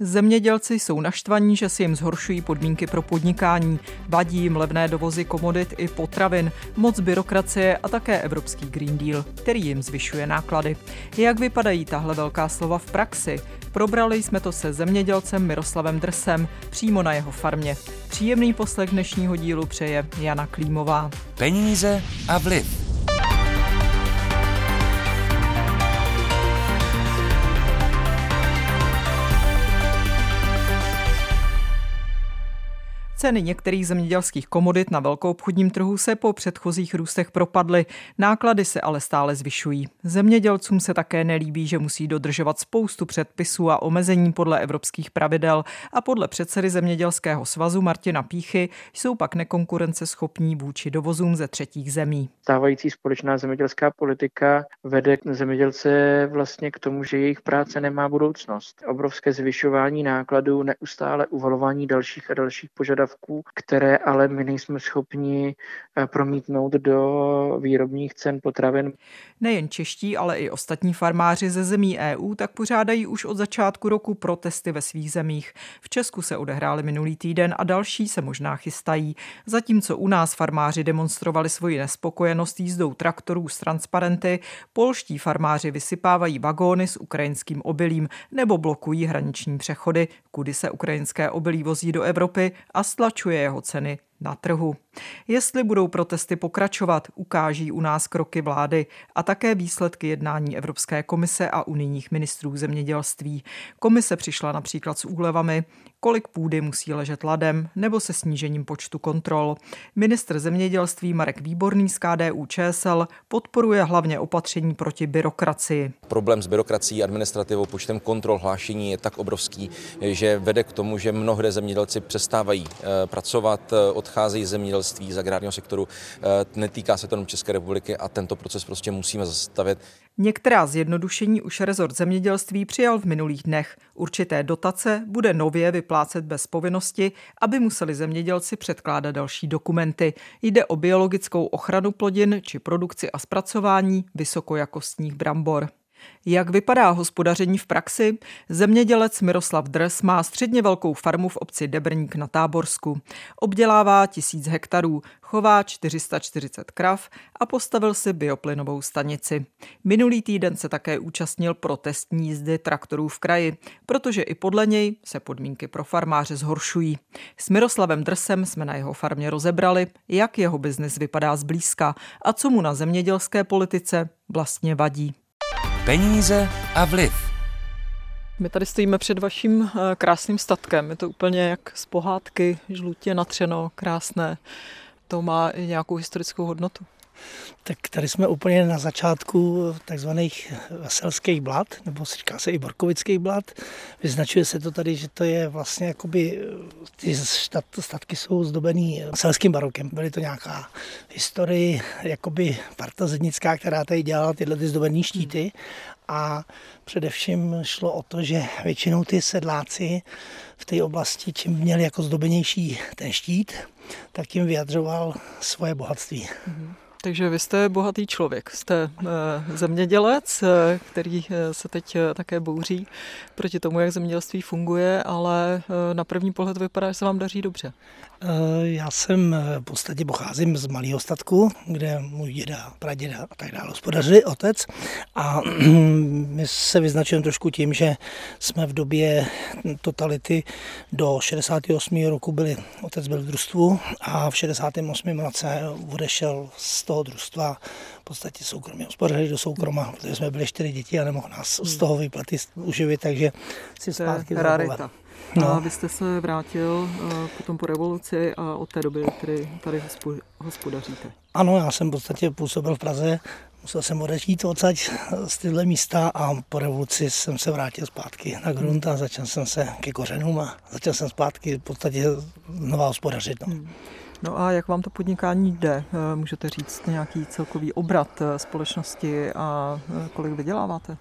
Zemědělci jsou naštvaní, že si jim zhoršují podmínky pro podnikání. Vadí jim levné dovozy komodit i potravin, moc byrokracie a také Evropský Green Deal, který jim zvyšuje náklady. Jak vypadají tahle velká slova v praxi? Probrali jsme to se zemědělcem Miroslavem Drsem přímo na jeho farmě. Příjemný poslech dnešního dílu přeje Jana Klímová. Peníze a vliv. Ceny některých zemědělských komodit na velkou obchodním trhu se po předchozích růstech propadly, náklady se ale stále zvyšují. Zemědělcům se také nelíbí, že musí dodržovat spoustu předpisů a omezení podle evropských pravidel a podle předsedy Zemědělského svazu Martina Píchy jsou pak nekonkurenceschopní vůči dovozům ze třetích zemí. Stávající společná zemědělská politika vede zemědělce vlastně k tomu, že jejich práce nemá budoucnost. Obrovské zvyšování nákladů, neustále uvalování dalších a dalších požadavků požadavků, které ale my nejsme schopni eh, promítnout do výrobních cen potravin. Nejen čeští, ale i ostatní farmáři ze zemí EU tak pořádají už od začátku roku protesty ve svých zemích. V Česku se odehrály minulý týden a další se možná chystají. Zatímco u nás farmáři demonstrovali svoji nespokojenost jízdou traktorů s transparenty, polští farmáři vysypávají vagóny s ukrajinským obilím nebo blokují hraniční přechody, kudy se ukrajinské obilí vozí do Evropy a stlačuje jeho ceny na trhu. Jestli budou protesty pokračovat, ukáží u nás kroky vlády a také výsledky jednání Evropské komise a unijních ministrů zemědělství. Komise přišla například s úlevami, kolik půdy musí ležet ladem nebo se snížením počtu kontrol. Ministr zemědělství Marek Výborný z KDU ČSL podporuje hlavně opatření proti byrokracii. Problém s byrokracií, administrativou, počtem kontrol, hlášení je tak obrovský, že vede k tomu, že mnohde zemědělci přestávají eh, pracovat, eh, odcházejí z zemědělství, z agrárního sektoru. Eh, netýká se to jenom České republiky a tento proces prostě musíme zastavit. Některá zjednodušení už rezort zemědělství přijal v minulých dnech. Určité dotace bude nově vyplácet bez povinnosti, aby museli zemědělci předkládat další dokumenty. Jde o biologickou ochranu plodin či produkci a zpracování vysokojakostních brambor. Jak vypadá hospodaření v praxi? Zemědělec Miroslav Dres má středně velkou farmu v obci Debrník na Táborsku. Obdělává tisíc hektarů, chová 440 krav a postavil si bioplynovou stanici. Minulý týden se také účastnil protestní jízdy traktorů v kraji, protože i podle něj se podmínky pro farmáře zhoršují. S Miroslavem Drsem jsme na jeho farmě rozebrali, jak jeho biznis vypadá zblízka a co mu na zemědělské politice vlastně vadí peníze a vliv. My tady stojíme před vaším eh, krásným statkem. Je to úplně jak z pohádky, žlutě natřeno, krásné. To má i nějakou historickou hodnotu. Tak tady jsme úplně na začátku takzvaných veselských blad, nebo se říká se i borkovických blad. Vyznačuje se to tady, že to je vlastně jakoby, ty statky jsou zdobený selským barokem. Byly to nějaká historie, jakoby parta zednická, která tady dělala tyhle ty zdobené štíty a především šlo o to, že většinou ty sedláci v té oblasti, čím měli jako zdobenější ten štít, tak tím vyjadřoval svoje bohatství. Mm-hmm. Takže vy jste bohatý člověk, jste eh, zemědělec, eh, který eh, se teď také bouří proti tomu, jak zemědělství funguje, ale na první pohled vypadá, že se vám daří dobře. Já jsem v podstatě pocházím z malého statku, kde můj děda, praděda a tak dále hospodařili, otec. A my se vyznačujeme trošku tím, že jsme v době totality do 68. roku byli, otec byl v družstvu a v 68. roce odešel z toho družstva v podstatě soukromě hospodařili do soukroma, protože jsme byli čtyři děti a nemohl nás z toho vyplaty uživit, takže si zpátky rarita. No. A vy jste se vrátil uh, potom po revoluci a od té doby tady, tady hospodaříte. Ano, já jsem v podstatě působil v Praze, musel jsem odejít odsaď z tyhle místa a po revoluci jsem se vrátil zpátky na grunt a začal jsem se ke kořenům a začal jsem zpátky v podstatě znova hospodařit. No. Hmm. No a jak vám to podnikání jde? Eh, můžete říct nějaký celkový obrat eh, společnosti a eh, kolik vyděláváte?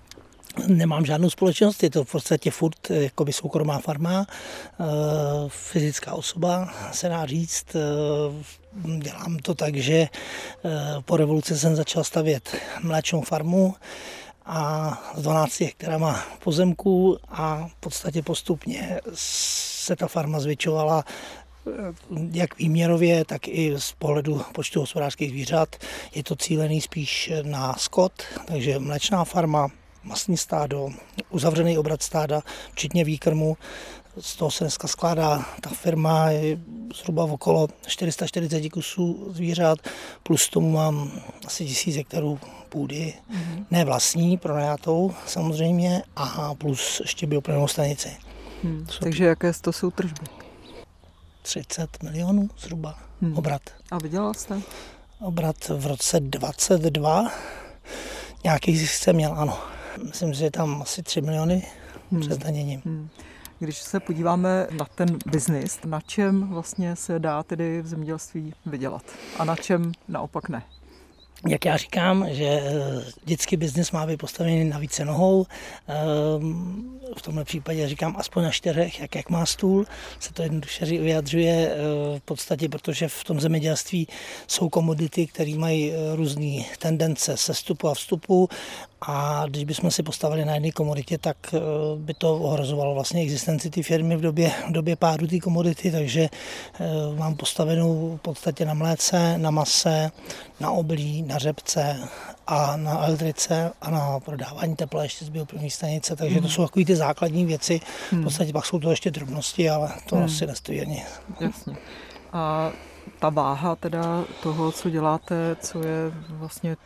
Nemám žádnou společnost, je to v podstatě furt jakoby soukromá farma, fyzická osoba, se dá říct. Dělám to tak, že po revoluci jsem začal stavět mléčnou farmu a s 12 hektarama pozemků a v podstatě postupně se ta farma zvětšovala jak výměrově, tak i z pohledu počtu hospodářských zvířat. Je to cílený spíš na skot, takže mlečná farma, masní stádo, uzavřený obrat stáda, včetně výkrmu. Z toho se dneska skládá ta firma, je zhruba okolo 440 kusů zvířat, plus tomu mám asi 1000 hektarů půdy, mm-hmm. ne vlastní, pronajatou samozřejmě, a plus ještě bioplynovou stanici. Hmm. Takže jaké to jsou tržby? 30 milionů zhruba hmm. obrat. A vydělal jste? Obrat v roce 22 nějaký zisk jsem měl, ano. Myslím, že je tam asi 3 miliony hmm. přes daněním. Hmm. Když se podíváme na ten biznis, na čem vlastně se dá tedy v zemědělství vydělat a na čem naopak ne? Jak já říkám, že eh, dětský biznis má být postavený na více nohou. Ehm, v tomhle případě říkám aspoň na čtyřech, jak, jak má stůl. Se to jednoduše vyjadřuje eh, v podstatě, protože v tom zemědělství jsou komodity, které mají eh, různé tendence sestupu a vstupu a když bychom si postavili na jedné komoditě, tak by to ohrozovalo vlastně existenci té firmy v době, v době pádu té komodity, takže mám postavenou v podstatě na mléce, na mase, na oblí, na řepce a na elektrice a na prodávání tepla ještě z bioplynové stanice, takže hmm. to jsou takové ty základní věci. V hmm. podstatě pak jsou to ještě drobnosti, ale to hmm. asi nestojí ani. Jasně. A ta váha teda toho, co děláte, co je vlastně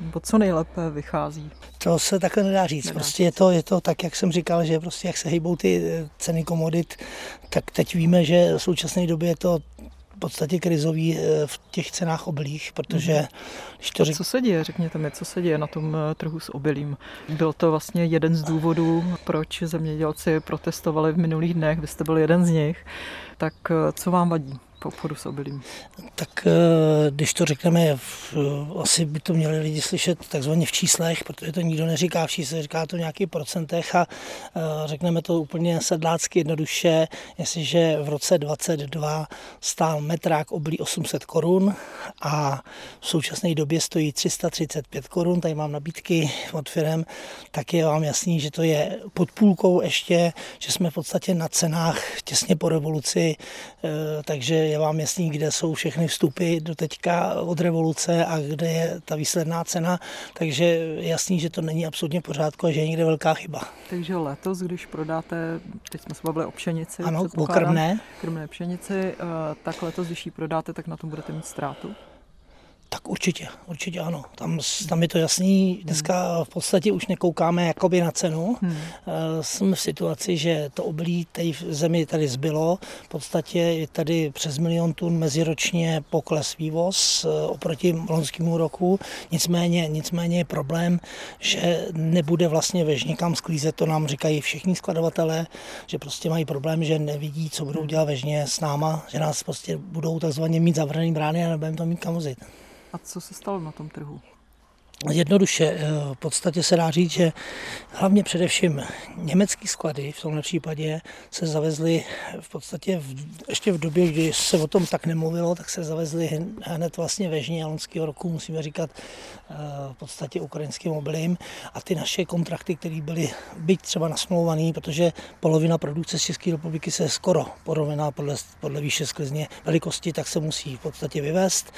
Bo co nejlépe vychází? To se takhle nedá říct. Nedá. Prostě je to, je to tak, jak jsem říkal, že prostě jak se hýbou ty eh, ceny komodit, tak teď víme, že v současné době je to v podstatě krizový eh, v těch cenách obilích, protože mhm. když to řek... Co se děje, řekněte mi, co se děje na tom eh, trhu s obilím? Byl to vlastně jeden z důvodů, proč zemědělci protestovali v minulých dnech, vy jste byl jeden z nich, tak co vám vadí? V obchodu s obilím? Tak když to řekneme, asi by to měli lidi slyšet takzvaně v číslech, protože to nikdo neříká v číslech, říká to v nějakých procentech a řekneme to úplně sedlácky jednoduše, jestliže v roce 22 stál metrák obilí 800 korun a v současné době stojí 335 korun, tady mám nabídky od firm, tak je vám jasný, že to je pod půlkou ještě, že jsme v podstatě na cenách těsně po revoluci, takže je vám jasný, kde jsou všechny vstupy do teďka od revoluce a kde je ta výsledná cena, takže je jasný, že to není absolutně pořádku a že je někde velká chyba. Takže letos, když prodáte, teď jsme se bavili o pšenici, ano, o krmné. krmné pšenici, eh, tak letos, když ji prodáte, tak na tom budete mít ztrátu? Tak určitě, určitě ano. Tam, tam je to jasný. Dneska v podstatě už nekoukáme jakoby na cenu. Hmm. Eh, jsme v situaci, že to obilí tady v zemi tady zbylo. V podstatě je tady přes milion tun meziročně pokles vývoz eh, oproti loňskému roku. Nicméně, nicméně je problém, že nebude vlastně vež někam sklízet. To nám říkají všichni skladovatelé, že prostě mají problém, že nevidí, co budou dělat vežně s náma, že nás prostě budou takzvaně mít zavřený brány a nebudeme to mít kam vozit. A co se stalo na tom trhu? Jednoduše, eh, v podstatě se dá říct, že hlavně především německé sklady v tomhle případě se zavezly v podstatě v, ještě v době, kdy se o tom tak nemluvilo, tak se zavezly hned vlastně ve žně loňského roku, musíme říkat eh, v podstatě ukrajinským obilím. A ty naše kontrakty, které byly byť třeba nasmlouvané, protože polovina produkce z České republiky se skoro porovná podle, podle výše sklizně velikosti, tak se musí v podstatě vyvést.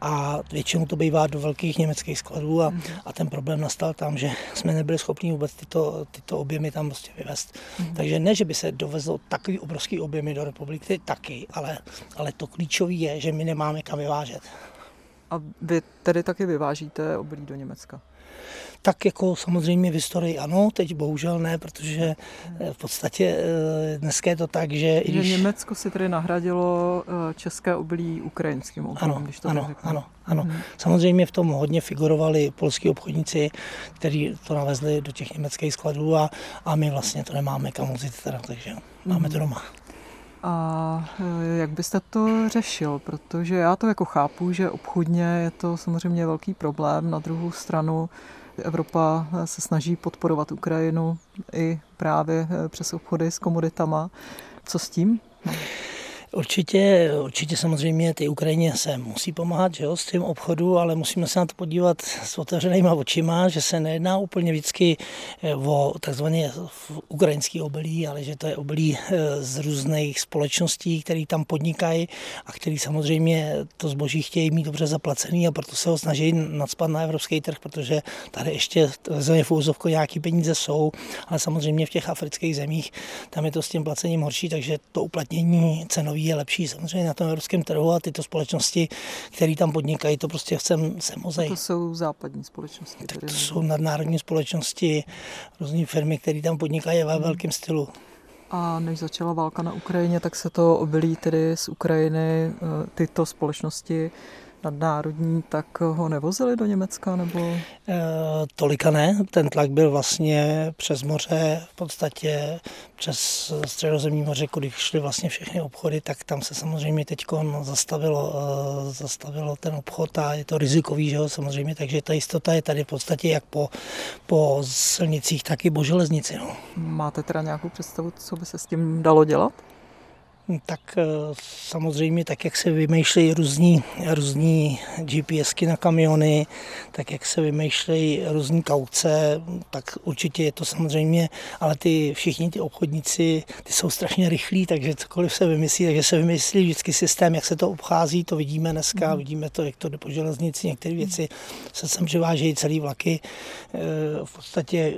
A většinou to bývá do velkých německých skladů a, mm. a ten problém nastal tam, že jsme nebyli schopni vůbec tyto, tyto objemy tam prostě vyvést. Mm. Takže ne, že by se dovezlo takový obrovský objemy do republiky, taky, ale, ale to klíčové je, že my nemáme kam vyvážet. A vy tedy taky vyvážíte obilí do Německa? Tak jako samozřejmě v historii ano, teď bohužel ne, protože eh, v podstatě eh, dneska je to tak, že... Že když... Německo si tedy nahradilo eh, české obilí ukrajinským obilím, ano, když to ano, řeknu. ano, ano. Hmm. Samozřejmě v tom hodně figurovali polský obchodníci, kteří to navezli do těch německých skladů a, a my vlastně to nemáme kam vozit teda, takže hmm. máme to doma. A jak byste to řešil? Protože já to jako chápu, že obchodně je to samozřejmě velký problém. Na druhou stranu Evropa se snaží podporovat Ukrajinu i právě eh, přes obchody s komoditama. Co s tím? Určitě, určitě samozřejmě ty Ukrajině se musí pomáhat že jo, s tím obchodu, ale musíme se na to podívat s otevřenýma očima, že se nejedná úplně vždycky eh, o takzvané ukrajinský obilí, ale že to je obilí eh, z různých společností, které tam podnikají a který samozřejmě to zboží chtějí mít dobře zaplacený a proto se ho snaží nadspat na evropský trh, protože tady ještě v úzovku nějaký peníze jsou, ale samozřejmě v těch afrických zemích tam je to s tím placením horší, takže to uplatnění cenový je lepší samozřejmě na tom evropském trhu a tyto společnosti, které tam podnikají, to prostě chcem se mozej. To jsou západní společnosti. Tak to jsou nadnárodní společnosti, různé firmy, které tam podnikají ve hmm. velkém stylu. A než začala válka na Ukrajině, tak se to obilí tedy z Ukrajiny, eh, tyto společnosti nadnárodní, tak ho nevozili do Německa? nebo? E, tolika ne. Ten tlak byl vlastně přes moře, v podstatě přes středozemní moře, kudy šly vlastně všechny obchody, tak tam se samozřejmě teď zastavilo, e, zastavilo ten obchod a je to rizikový, že jo, samozřejmě, takže ta jistota je tady v podstatě jak po, po silnicích, tak i po železnici. No. Máte teda nějakou představu, co by se s tím dalo dělat? Tak eh, samozřejmě tak, jak se vymýšlejí různí, různí GPSky na kamiony, tak jak se vymýšlejí různí kauce, tak určitě je to samozřejmě, ale ty všichni ty obchodníci, ty jsou strašně rychlí, takže cokoliv se vymyslí, takže se vymyslí vždycky systém, jak se to obchází, to vidíme dneska, mm. vidíme to, jak to jde po železnici, některé věci se sem převážejí celý vlaky, eh, v podstatě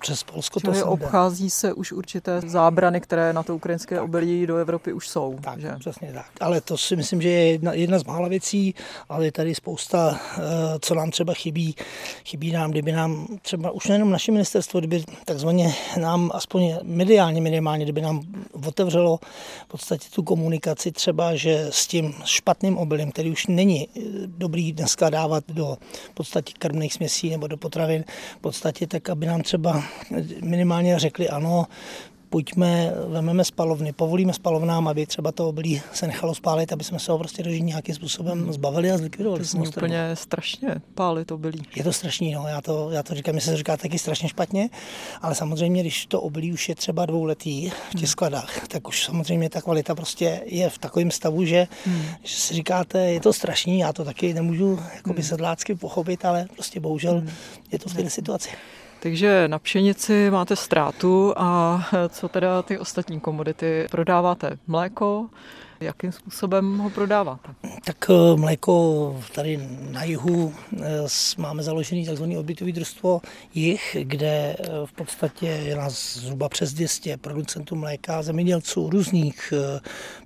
přes Polsko Čili to obchází se už určité zábrany, které na to ukrajinské obilí do Evropy Evropy už jsou. Tak, že? přesně tak. Ale to si myslím, že je jedna, jedna z mála věcí, ale je tady spousta, eh, co nám třeba chybí. Chybí nám, kdyby nám třeba už nejenom naše ministerstvo, kdyby takzvaně nám aspoň mediálně minimálně, kdyby nám otevřelo v podstatě tu komunikaci třeba, že s tím špatným obilím, který už není eh, dobrý dneska dávat do v podstatě krmných směsí nebo do potravin, v podstatě tak, aby nám třeba minimálně řekli ano, pojďme, vememe spalovny, povolíme spalovnám, aby třeba to obilí se nechalo spálit, aby jsme se ho prostě dožít nějakým způsobem zbavili a zlikvidovali. To je úplně strašně pálit obilí. Je to strašný, no, já to, já to říkám, mi se to říká taky strašně špatně, ale samozřejmě, když to obilí už je třeba dvouletý v těch hmm. skladách, tak už samozřejmě ta kvalita prostě je v takovém stavu, že, hmm. že si říkáte, je to strašný, já to taky nemůžu jako hmm. sedlácky pochopit, ale prostě bohužel hmm. je to v této situaci. Takže na pšenici máte ztrátu a co teda ty ostatní komodity? Prodáváte mléko, Jakým způsobem ho prodáváte? Tak eh, mléko tady na jihu eh, máme založený tzv. odbytový družstvo jich, kde eh, v podstatě je nás zhruba přes 200 producentů mléka, zemědělců různých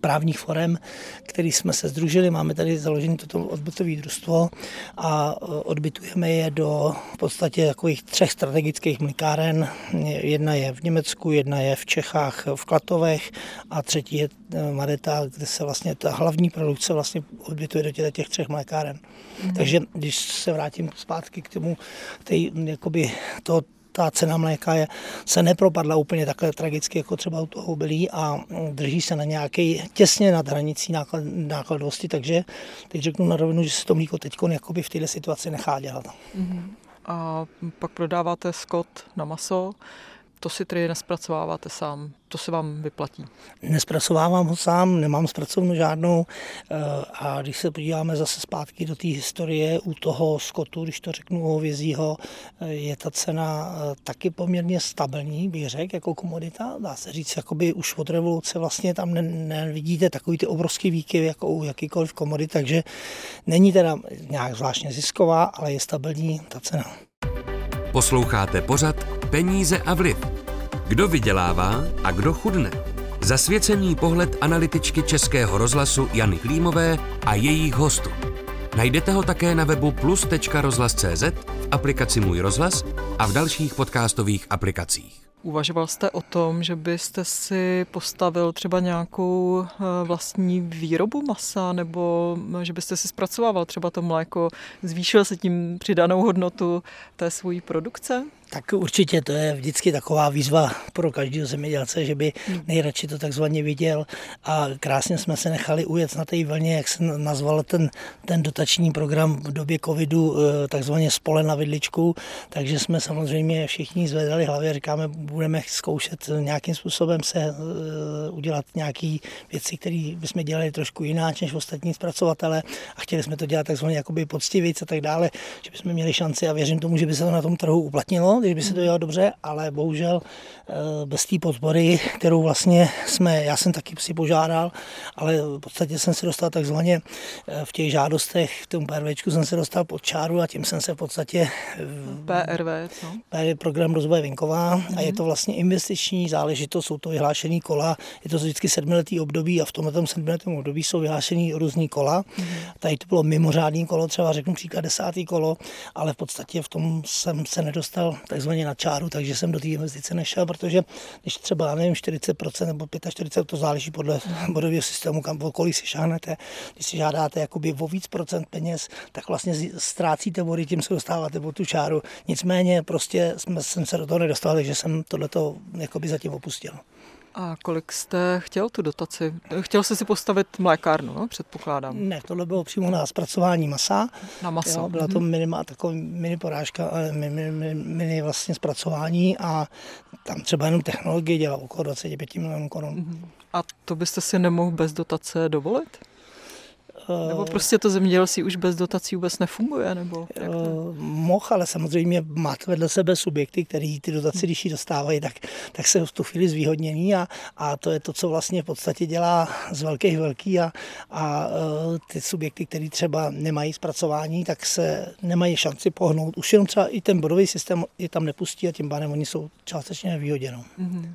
právních forem, který jsme se združili. Máme tady založený toto odbytové družstvo a odbytujeme je do v podstatě takových třech strategických mlékáren. Jedna je v Německu, jedna je v Čechách v Klatovech a třetí je Mareta, kde se vlastně ta hlavní produkce vlastně odbytuje do těch, těch třech mlékáren. Mm. Takže když se vrátím zpátky k tomu, tej, jakoby to, ta cena mléka je, se nepropadla úplně takhle tragicky jako třeba u toho obilí a drží se na nějaké těsně nad hranicí náklad, nákladovosti, takže teď řeknu na rovinu, že se to mlíko teď v této situaci nechá dělat. Mm-hmm. A pak prodáváte skot na maso, to si tedy nespracováváte sám, to se vám vyplatí? Nespracovávám ho sám, nemám zpracovnu žádnou eh, a když se podíváme zase zpátky do té historie u toho skotu, když to řeknu hovězího, eh, je ta cena eh, taky poměrně stabilní, bych řekl, jako komodita. Dá se říct, jakoby už od revoluce vlastně tam nevidíte takový ty obrovský výkyvy jako u jakýkoliv komodit, takže není teda nějak zvláštně zisková, ale je stabilní ta cena. Posloucháte pořad Peníze a vliv. Kdo vydělává a kdo chudne? Zasvěcený pohled analytičky Českého rozhlasu Jany Klímové a jejich hostů. Najdete ho také na webu plus.rozhlas.cz, v aplikaci Můj rozhlas a v dalších podcastových aplikacích. Uvažoval jste o tom, že byste si postavil třeba nějakou eh, vlastní výrobu masa, nebo eh, že byste si zpracovával třeba to mléko, zvýšil se tím přidanou hodnotu té svojí produkce? Tak určitě to je vždycky taková výzva pro každého zemědělce, že by hmm. nejradši to takzvaně viděl. A krásně jsme se nechali ujet na té vlně, jak se nazval ten, ten dotační program v době covidu, eh, takzvaně spole na vidličku, takže jsme samozřejmě všichni zvedali hlavy a říkáme, budeme zkoušet nějakým způsobem se eh, udělat nějaké věci, které bychom dělali trošku jinak než ostatní zpracovatele. A chtěli jsme to dělat takzvaně jakoby poctivic a tak dále, že bychom měli šanci a věřím tomu, že by se to na tom trhu uplatnilo když by se to dělalo dobře, ale bohužel eh, bez té podpory, kterou vlastně jsme, já jsem taky si požádal, ale v podstatě jsem se dostal takzvaně eh, v těch žádostech, v tom PRVčku jsem se dostal pod čáru a tím jsem se v podstatě... Eh, PRV, co? PRV program rozvoje venková mm-hmm. a je mhm. to vlastně investiční záležitost, jsou to vyhlášený kola, je to vždycky sedmiletý období a v tomhle sedmiletém období jsou vyhlášený různý kola. Mm-hmm. Tady to bylo mimořádný kolo, třeba řeknu příklad desátý kolo, ale v podstatě v tom jsem se nedostal takzvaně na čáru, takže jsem do té investice nešel, protože když třeba, nevím, 40% nebo 45%, to záleží podle bodového systému, kam okolí si šáhnete, když si žádáte jakoby o víc procent peněz, tak vlastně ztrácíte vody, tím se dostáváte po tu čáru. Nicméně prostě jsme, jsem se do toho nedostal, takže jsem tohleto jakoby zatím opustil. A kolik jste chtěl tu dotaci? Chtěl jsi si postavit mlékárnu, no? předpokládám. Ne, tohle bylo přímo na zpracování masa. Na maso. Jo, byla to mhm. minima, taková mini porážka, ale mini, mini, mini vlastně zpracování a tam třeba jenom technologie dělá okolo 25 milionů korun. Mhm. A to byste si nemohl bez dotace dovolit? Nebo prostě to zemědělství už bez dotací vůbec nefunguje? Nebo jak to? Mohl, ale samozřejmě máte vedle sebe subjekty, který ty dotace, když ji dostávají, tak, tak se v tu chvíli zvýhodnění a, a to je to, co vlastně v podstatě dělá z velkých velký a, a e, ty subjekty, které třeba nemají zpracování, tak se nemají šanci pohnout. Už jenom třeba i ten bodový systém je tam nepustí a tím pádem oni jsou částečně nevýhodněnou. Mm-hmm.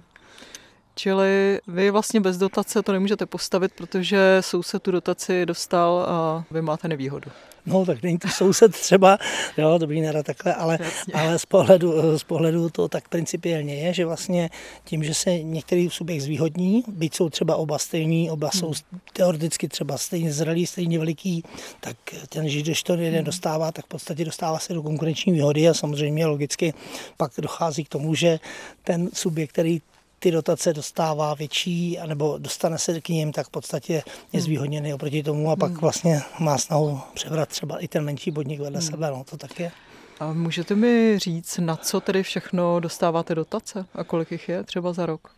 Čili vy vlastně bez dotace to nemůžete postavit, protože soused tu dotaci dostal a vy máte nevýhodu. No, tak není to soused třeba, jo, dobrý nerad takhle, ale, ale z, pohledu, z pohledu to tak principiálně je, že vlastně tím, že se některý subjekt zvýhodní, byť jsou třeba oba stejní, oba hmm. jsou teoreticky třeba stejně zralí, stejně veliký, tak ten, když to jeden hmm. dostává, tak v podstatě dostává se do konkurenční výhody a samozřejmě logicky pak dochází k tomu, že ten subjekt, který ty dotace dostává větší, anebo dostane se k ním, tak v podstatě je hmm. zvýhodněný oproti tomu a pak hmm. vlastně má snahu přebrat třeba i ten menší podnik vedle hmm. sebe, no to tak je. A můžete mi říct, na co tedy všechno dostáváte dotace a kolik jich je třeba za rok?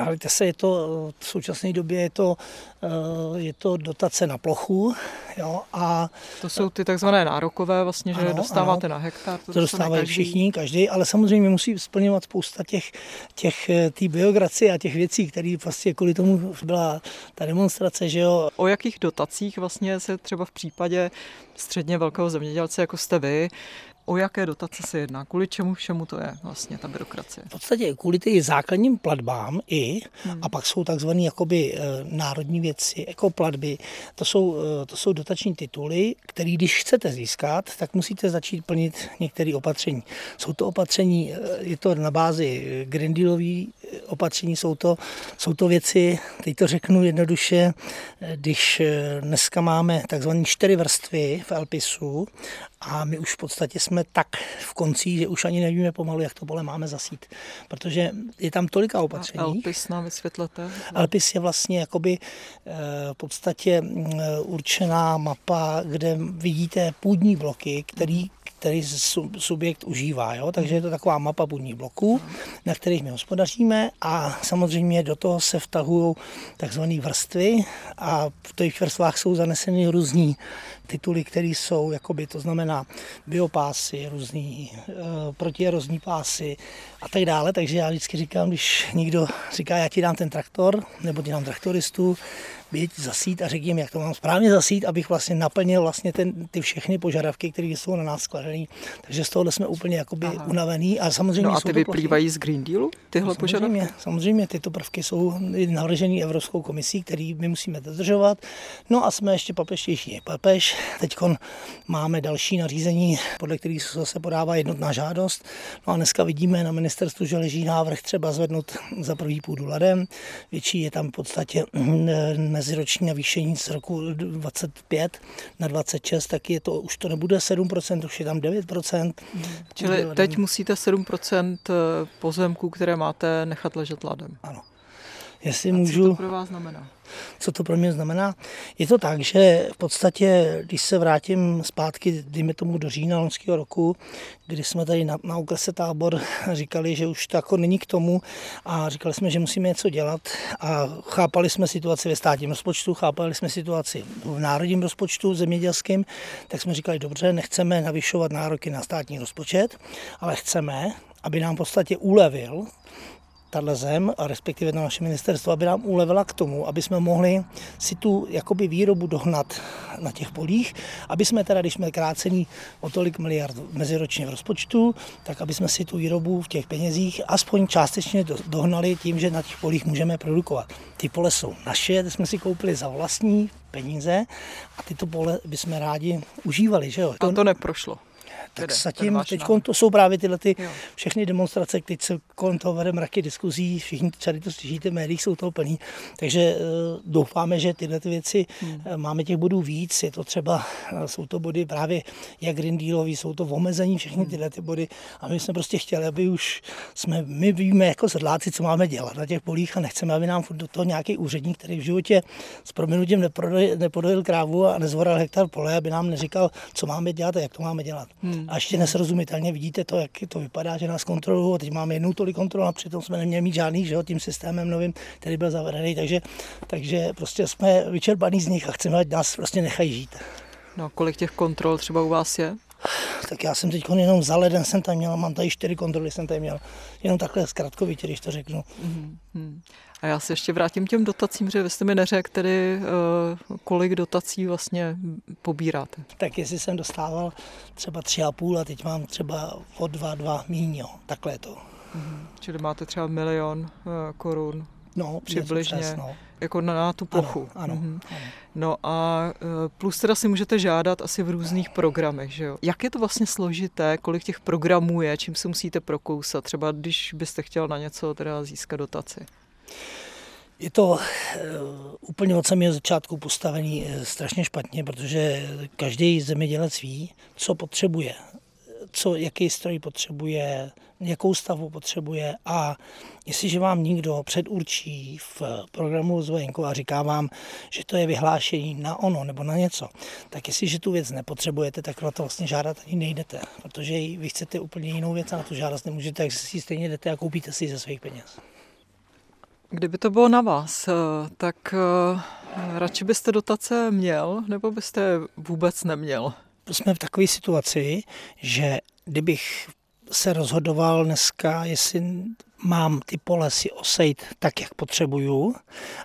Ale se, je to, v současné době je to, eh, je to dotace na plochu. Jo, a to jsou ty takzvané nárokové, vlastně, že ano, dostáváte ano, na hektar. To, to dostávají každý. všichni, každý, ale samozřejmě musí splňovat spousta těch, těch eh, tý biogracie a těch věcí, které vlastně kvůli tomu byla ta demonstrace. Že jo. O jakých dotacích vlastně se třeba v případě středně velkého zemědělce, jako jste vy, O jaké dotace se jedná? Kvůli čemu všemu to je vlastně ta byrokracie? V podstatě kvůli ty základním platbám i, hmm. a pak jsou takzvané jakoby e, národní věci, jako platby. To jsou, e, to jsou dotační tituly, které když chcete získat, tak musíte začít plnit některé opatření. Jsou to opatření, e, je to na bázi Green Dealový opatření, jsou to, jsou to věci, teď to řeknu jednoduše, když dneska máme takzvané čtyři vrstvy v Elpisu a my už v podstatě jsme tak v konci, že už ani nevíme pomalu, jak to pole máme zasít. Protože je tam tolika opatření. A Alpis nám vysvětlete? Alpis je vlastně jakoby eh, v podstatě eh, určená mapa, kde vidíte půdní bloky, který, který subjekt užívá. Jo? Takže je to taková mapa půdních bloků, na kterých my hospodaříme a samozřejmě do toho se vtahují takzvané vrstvy a v těch vrstvách jsou zaneseny různí tituly, které jsou, jakoby, to znamená biopásy, různý e, protierozní pásy a tak dále. Takže já vždycky říkám, když někdo říká, já ti dám ten traktor, nebo ti dám traktoristu, běď zasít a řekni jak to mám správně zasít, abych vlastně naplnil vlastně ten, ty všechny požadavky, které jsou na nás skladené. Takže z tohohle jsme úplně jakoby Aha. unavený a samozřejmě no a ty vyplývají z Green Dealu, tyhle no, samozřejmě, požadavky? Samozřejmě, tyto prvky jsou navržené Evropskou komisí, který my musíme dodržovat. No a jsme ještě papeštější papež, Teď máme další nařízení, podle kterých se zase podává jednotná žádost. No a dneska vidíme na ministerstvu, že leží návrh třeba zvednout za první půdu ladem. Větší je tam v podstatě mm, meziroční navýšení z roku 25 na 26, tak je to, už to nebude 7%, už je tam 9%. Čili teď musíte 7% eh, pozemků, které máte, nechat ležet ladem. Ano. Jestli A můžu... Co to pro vás znamená? Co to pro mě znamená? Je to tak, že v podstatě, když se vrátím zpátky, dejme tomu do října loňského roku, kdy jsme tady na, na okrese tábor říkali, že už to jako není k tomu a říkali jsme, že musíme něco dělat a chápali jsme situaci ve státním rozpočtu, chápali jsme situaci v národním rozpočtu zemědělském, tak jsme říkali, dobře, nechceme navyšovat nároky na státní rozpočet, ale chceme, aby nám v podstatě ulevil tahle zem, a respektive na naše ministerstvo, aby nám ulevila k tomu, aby jsme mohli si tu jakoby výrobu dohnat na těch polích, aby jsme teda, když jsme krácení o tolik miliard meziročně v rozpočtu, tak aby jsme si tu výrobu v těch penězích aspoň částečně dohnali tím, že na těch polích můžeme produkovat. Ty pole jsou naše, ty jsme si koupili za vlastní peníze a tyto pole bychom rádi užívali. Že jo? A to neprošlo. Tak zatím, teď to jsou právě tyhle ty všechny demonstrace, teď se kolem toho vede mraky diskuzí, všichni tady to slyšíte v médiích, jsou toho plný, takže uh, doufáme, že tyhle ty věci, hmm. uh, máme těch bodů víc, je to třeba, uh, jsou to body právě jak Green Dealový, jsou to omezení, všechny hmm. tyhle ty body a my jsme prostě chtěli, aby už jsme, my víme jako sedláci, co máme dělat na těch polích a nechceme, aby nám do toho nějaký úředník, který v životě s proměnutím nepodojil krávu a nezvoral hektar pole, aby nám neříkal, co máme dělat a jak to máme dělat. Hmm. A ještě nesrozumitelně vidíte to, jak to vypadá, že nás kontrolují. Teď máme jednu tolik kontrol a přitom jsme neměli mít žádný, že jo, tím systémem novým, který byl zavedený. Takže, takže prostě jsme vyčerpaní z nich a chceme, ať nás prostě nechají žít. No, kolik těch kontrol třeba u vás je? Tak já jsem teď jenom za leden jsem tam měl, mám tady čtyři kontroly jsem tady měl. Jenom takhle zkratkovitě, když to řeknu. Mm-hmm. A já se ještě vrátím těm dotacím, že vy jste mi neřekl tedy, uh, kolik dotací vlastně pobíráte. Tak jestli jsem dostával třeba tři a půl a teď mám třeba o dva, dva míň, takhle je to. Mm-hmm. Čili máte třeba milion uh, korun No, přibližně. Přes, no. Jako na, na tu plochu. Ano, ano, mm-hmm. ano. No a e, plus teda si můžete žádat asi v různých programech, že jo? Jak je to vlastně složité, kolik těch programů je, čím se musíte prokousat, třeba když byste chtěl na něco teda získat dotaci? Je to uh, úplně od samého začátku postavený uh, strašně špatně, protože každý zemědělec ví, co potřebuje, co, jaký stroj potřebuje, jakou stavu potřebuje a jestliže vám někdo předurčí v programu zvojenku a říká vám, že to je vyhlášení na ono nebo na něco, tak jestliže tu věc nepotřebujete, tak na to vlastně žádat ani nejdete, protože vy chcete úplně jinou věc a na tu žádat nemůžete, tak si stejně jdete a koupíte si ze svých peněz. Kdyby to bylo na vás, eh, tak eh, radši byste dotace měl, nebo byste vůbec neměl? Jsme v takové situaci, že kdybych se rozhodoval dneska, jestli mám ty pole si osejt tak, jak potřebuju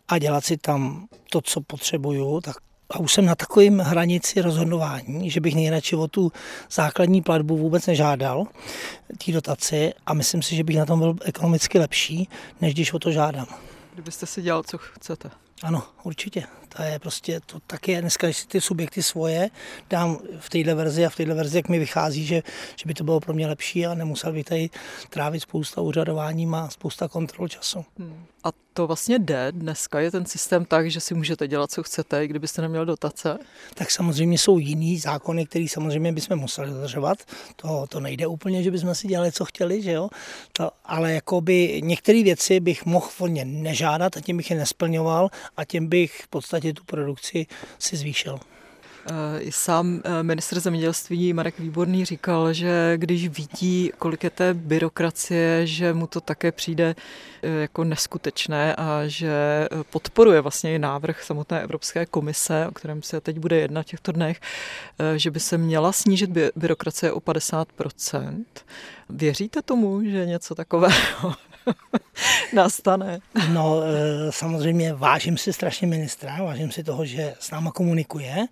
a dělat si tam to, co potřebuju, tak a už jsem na takovém hranici rozhodování, že bych nejradši o tu základní platbu vůbec nežádal, té dotaci a myslím si, že bych na tom byl ekonomicky lepší, než když o to žádám. Kdybyste si dělal, co chcete. Ano, určitě. To je prostě, to taky dneska, když si ty subjekty svoje dám v této verzi a v této verzi, jak mi vychází, že, že by to bylo pro mě lepší a nemusel bych tady trávit spousta úřadováním a spousta kontrol času. Hmm. A to vlastně jde. Dneska je ten systém tak, že si můžete dělat, co chcete, i kdybyste neměl dotace? Tak samozřejmě jsou jiný zákony, které samozřejmě bychom museli dodržovat. To, to nejde úplně, že bychom si dělali, co chtěli, že jo? To, ale jakoby některé věci bych mohl ně nežádat a tím bych je nesplňoval a tím bych v podstatě tu produkci si zvýšil. Eh, sám eh, ministr zemědělství Marek Výborný říkal, že když vidí, kolik je té byrokracie, že mu to také přijde eh, jako neskutečné a že podporuje vlastně i návrh samotné Evropské komise, o kterém se teď bude jednat těchto dnech, že by se měla snížit byrokracie o 50%. Věříte tomu, že něco takového nastane? No, samozřejmě vážím si strašně ministra, vážím si toho, že s náma komunikuje,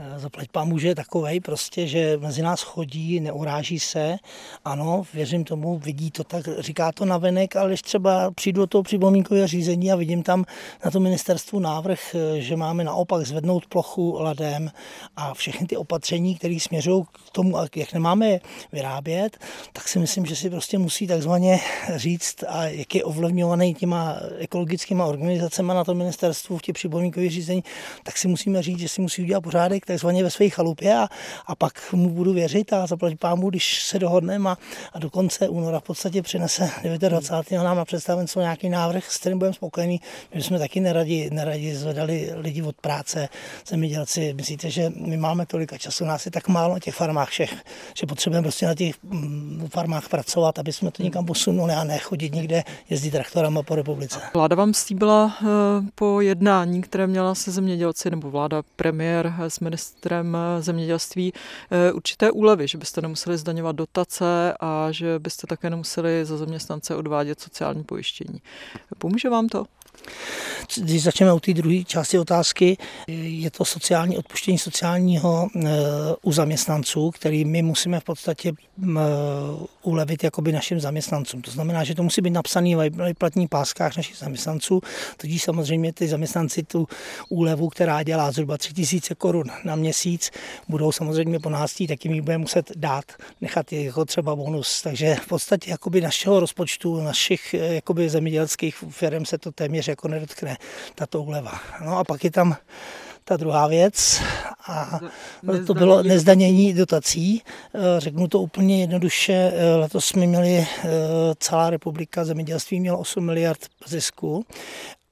Eh, zaplať pán je takovej prostě, že mezi nás chodí, neuráží se. Ano, věřím tomu, vidí to tak, říká to navenek, ale když třeba přijdu do toho připomínkového řízení a vidím tam na to ministerstvu návrh, eh, že máme naopak zvednout plochu ladem a všechny ty opatření, které směřují k tomu, jak nemáme vyrábět, tak si myslím, že si prostě musí takzvaně říct, a jak je ovlivňovaný těma ekologickými organizacemi na to ministerstvu v těch připomínkových řízení, tak si musíme říct, že si musí udělat pořádek takzvaně ve své chalupě a, a pak mu budu věřit a zaplatit pámu, když se dohodneme a, a do konce února v podstatě přinese 29. nám na představenstvo nějaký návrh, s kterým budeme spokojení. My jsme taky neradi, neradi zvedali lidi od práce, zemědělci. Myslíte, že my máme tolika času, nás je tak málo na těch farmách všech, že potřebujeme prostě na těch mm, farmách pracovat, aby jsme to někam posunuli a nechodit někde jezdit traktorama po republice. Vláda vám slíbila eh, po jednání, které měla se zemědělci, nebo vláda premiér s ministrem zemědělství eh, určité úlevy, že byste nemuseli zdaňovat dotace a že byste také nemuseli za zaměstnance odvádět sociální pojištění. Pomůže vám to? Když začneme u té druhé části otázky, je to sociální odpuštění sociálního eh, u zaměstnanců, který my musíme v podstatě eh, ulevit jakoby našim zaměstnancům. To znamená, že to musí být napsané v platních páskách našich zaměstnanců, tudíž samozřejmě ty zaměstnanci tu úlevu, která dělá zhruba 3000 korun na měsíc, budou samozřejmě po nás taky mi budeme muset dát, nechat je jako třeba bonus. Takže v podstatě jakoby našeho rozpočtu, našich eh, jakoby zemědělských firm se to téměř jako nedotkne tato úleva. No a pak je tam ta druhá věc a to bylo nezdanění dotací. Eh, řeknu to úplně jednoduše, eh, letos jsme měli, eh, celá republika zemědělství měla 8 miliard zisku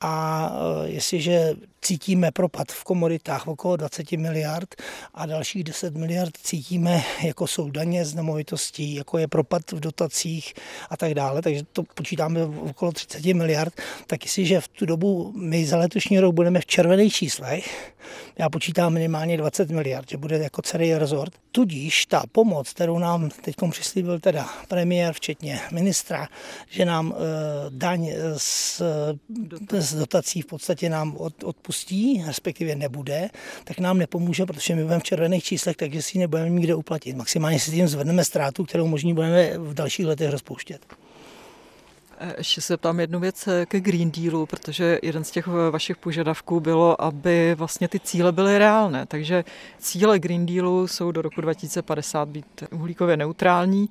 a jestliže cítíme propad v komoditách okolo 20 miliard a dalších 10 miliard cítíme, jako jsou daně z nemovitostí, jako je propad v dotacích a tak dále, takže to počítáme okolo 30 miliard, tak jestliže v tu dobu my za letošní rok budeme v červených číslech, já počítám minimálně 20 miliard, že bude jako celý rezort, tudíž ta pomoc, kterou nám teď přislíbil teda premiér, včetně ministra, že nám e, daň z, z dotací v podstatě nám od, od odpustí, respektive nebude, tak nám nepomůže, protože my budeme v červených číslech, takže si ji nebudeme mít kde uplatit. Maximálně si tím zvedneme ztrátu, kterou možná budeme v dalších letech rozpouštět. E, ještě se ptám jednu věc e, ke Green Dealu, protože jeden z těch e, vašich požadavků bylo, aby vlastně ty cíle byly reálné. Takže cíle Green Dealu jsou do roku 2050 být uhlíkově neutrální.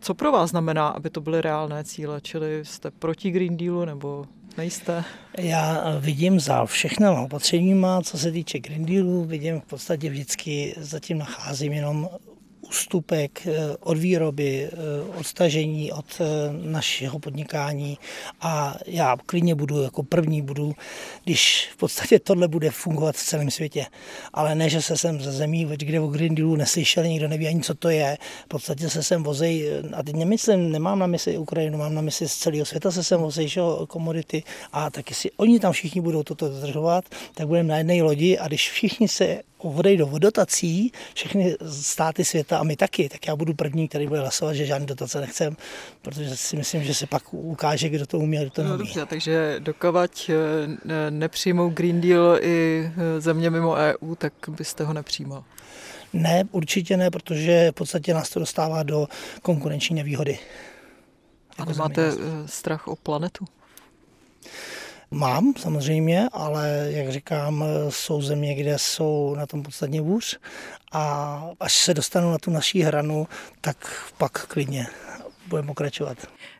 Co pro vás znamená, aby to byly reálné cíle? Čili jste proti Green Dealu nebo nejste? Já vidím za všechno opatřeníma, co se týče Green Dealu, vidím v podstatě vždycky, zatím nacházím jenom ústupek eh, od výroby, eh, od eh, našeho podnikání a já klidně budu jako první budu, když v podstatě tohle bude fungovat v celém světě. Ale ne, že se sem ze zemí, kde o Green Dealu neslyšeli, nikdo neví ani, co to je. V podstatě se sem vozej, a teď nemyslím, nemám na mysli Ukrajinu, mám na mysli z celého světa se sem vozej, že, komodity a tak jestli oni tam všichni budou toto dodržovat, tak budeme na jedné lodi a když všichni se odejdou do dotací, všechny státy světa a my taky, tak já budu první, který bude hlasovat, že žádný dotace nechcem, protože si myslím, že se pak ukáže, kdo to umí a kdo to no, neumí. No, dobře, takže dokovat eh, nepřijmou Green Deal i eh, země mimo EU, tak byste ho nepřijímal? Ne, určitě ne, protože v podstatě nás to dostává do konkurenční nevýhody. A jako máte eh, strach o planetu? Mám samozřejmě, ale jak říkám, jsou země, kde jsou na tom podstatně vůř a až se dostanu na tu naší hranu, tak pak klidně budeme pokračovat.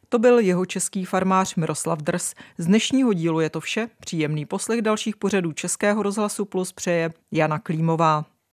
To byl jeho český farmář Miroslav Drs. Z dnešního dílu je to vše. Příjemný poslech dalších pořadů Českého rozhlasu Plus přeje Jana Klímová.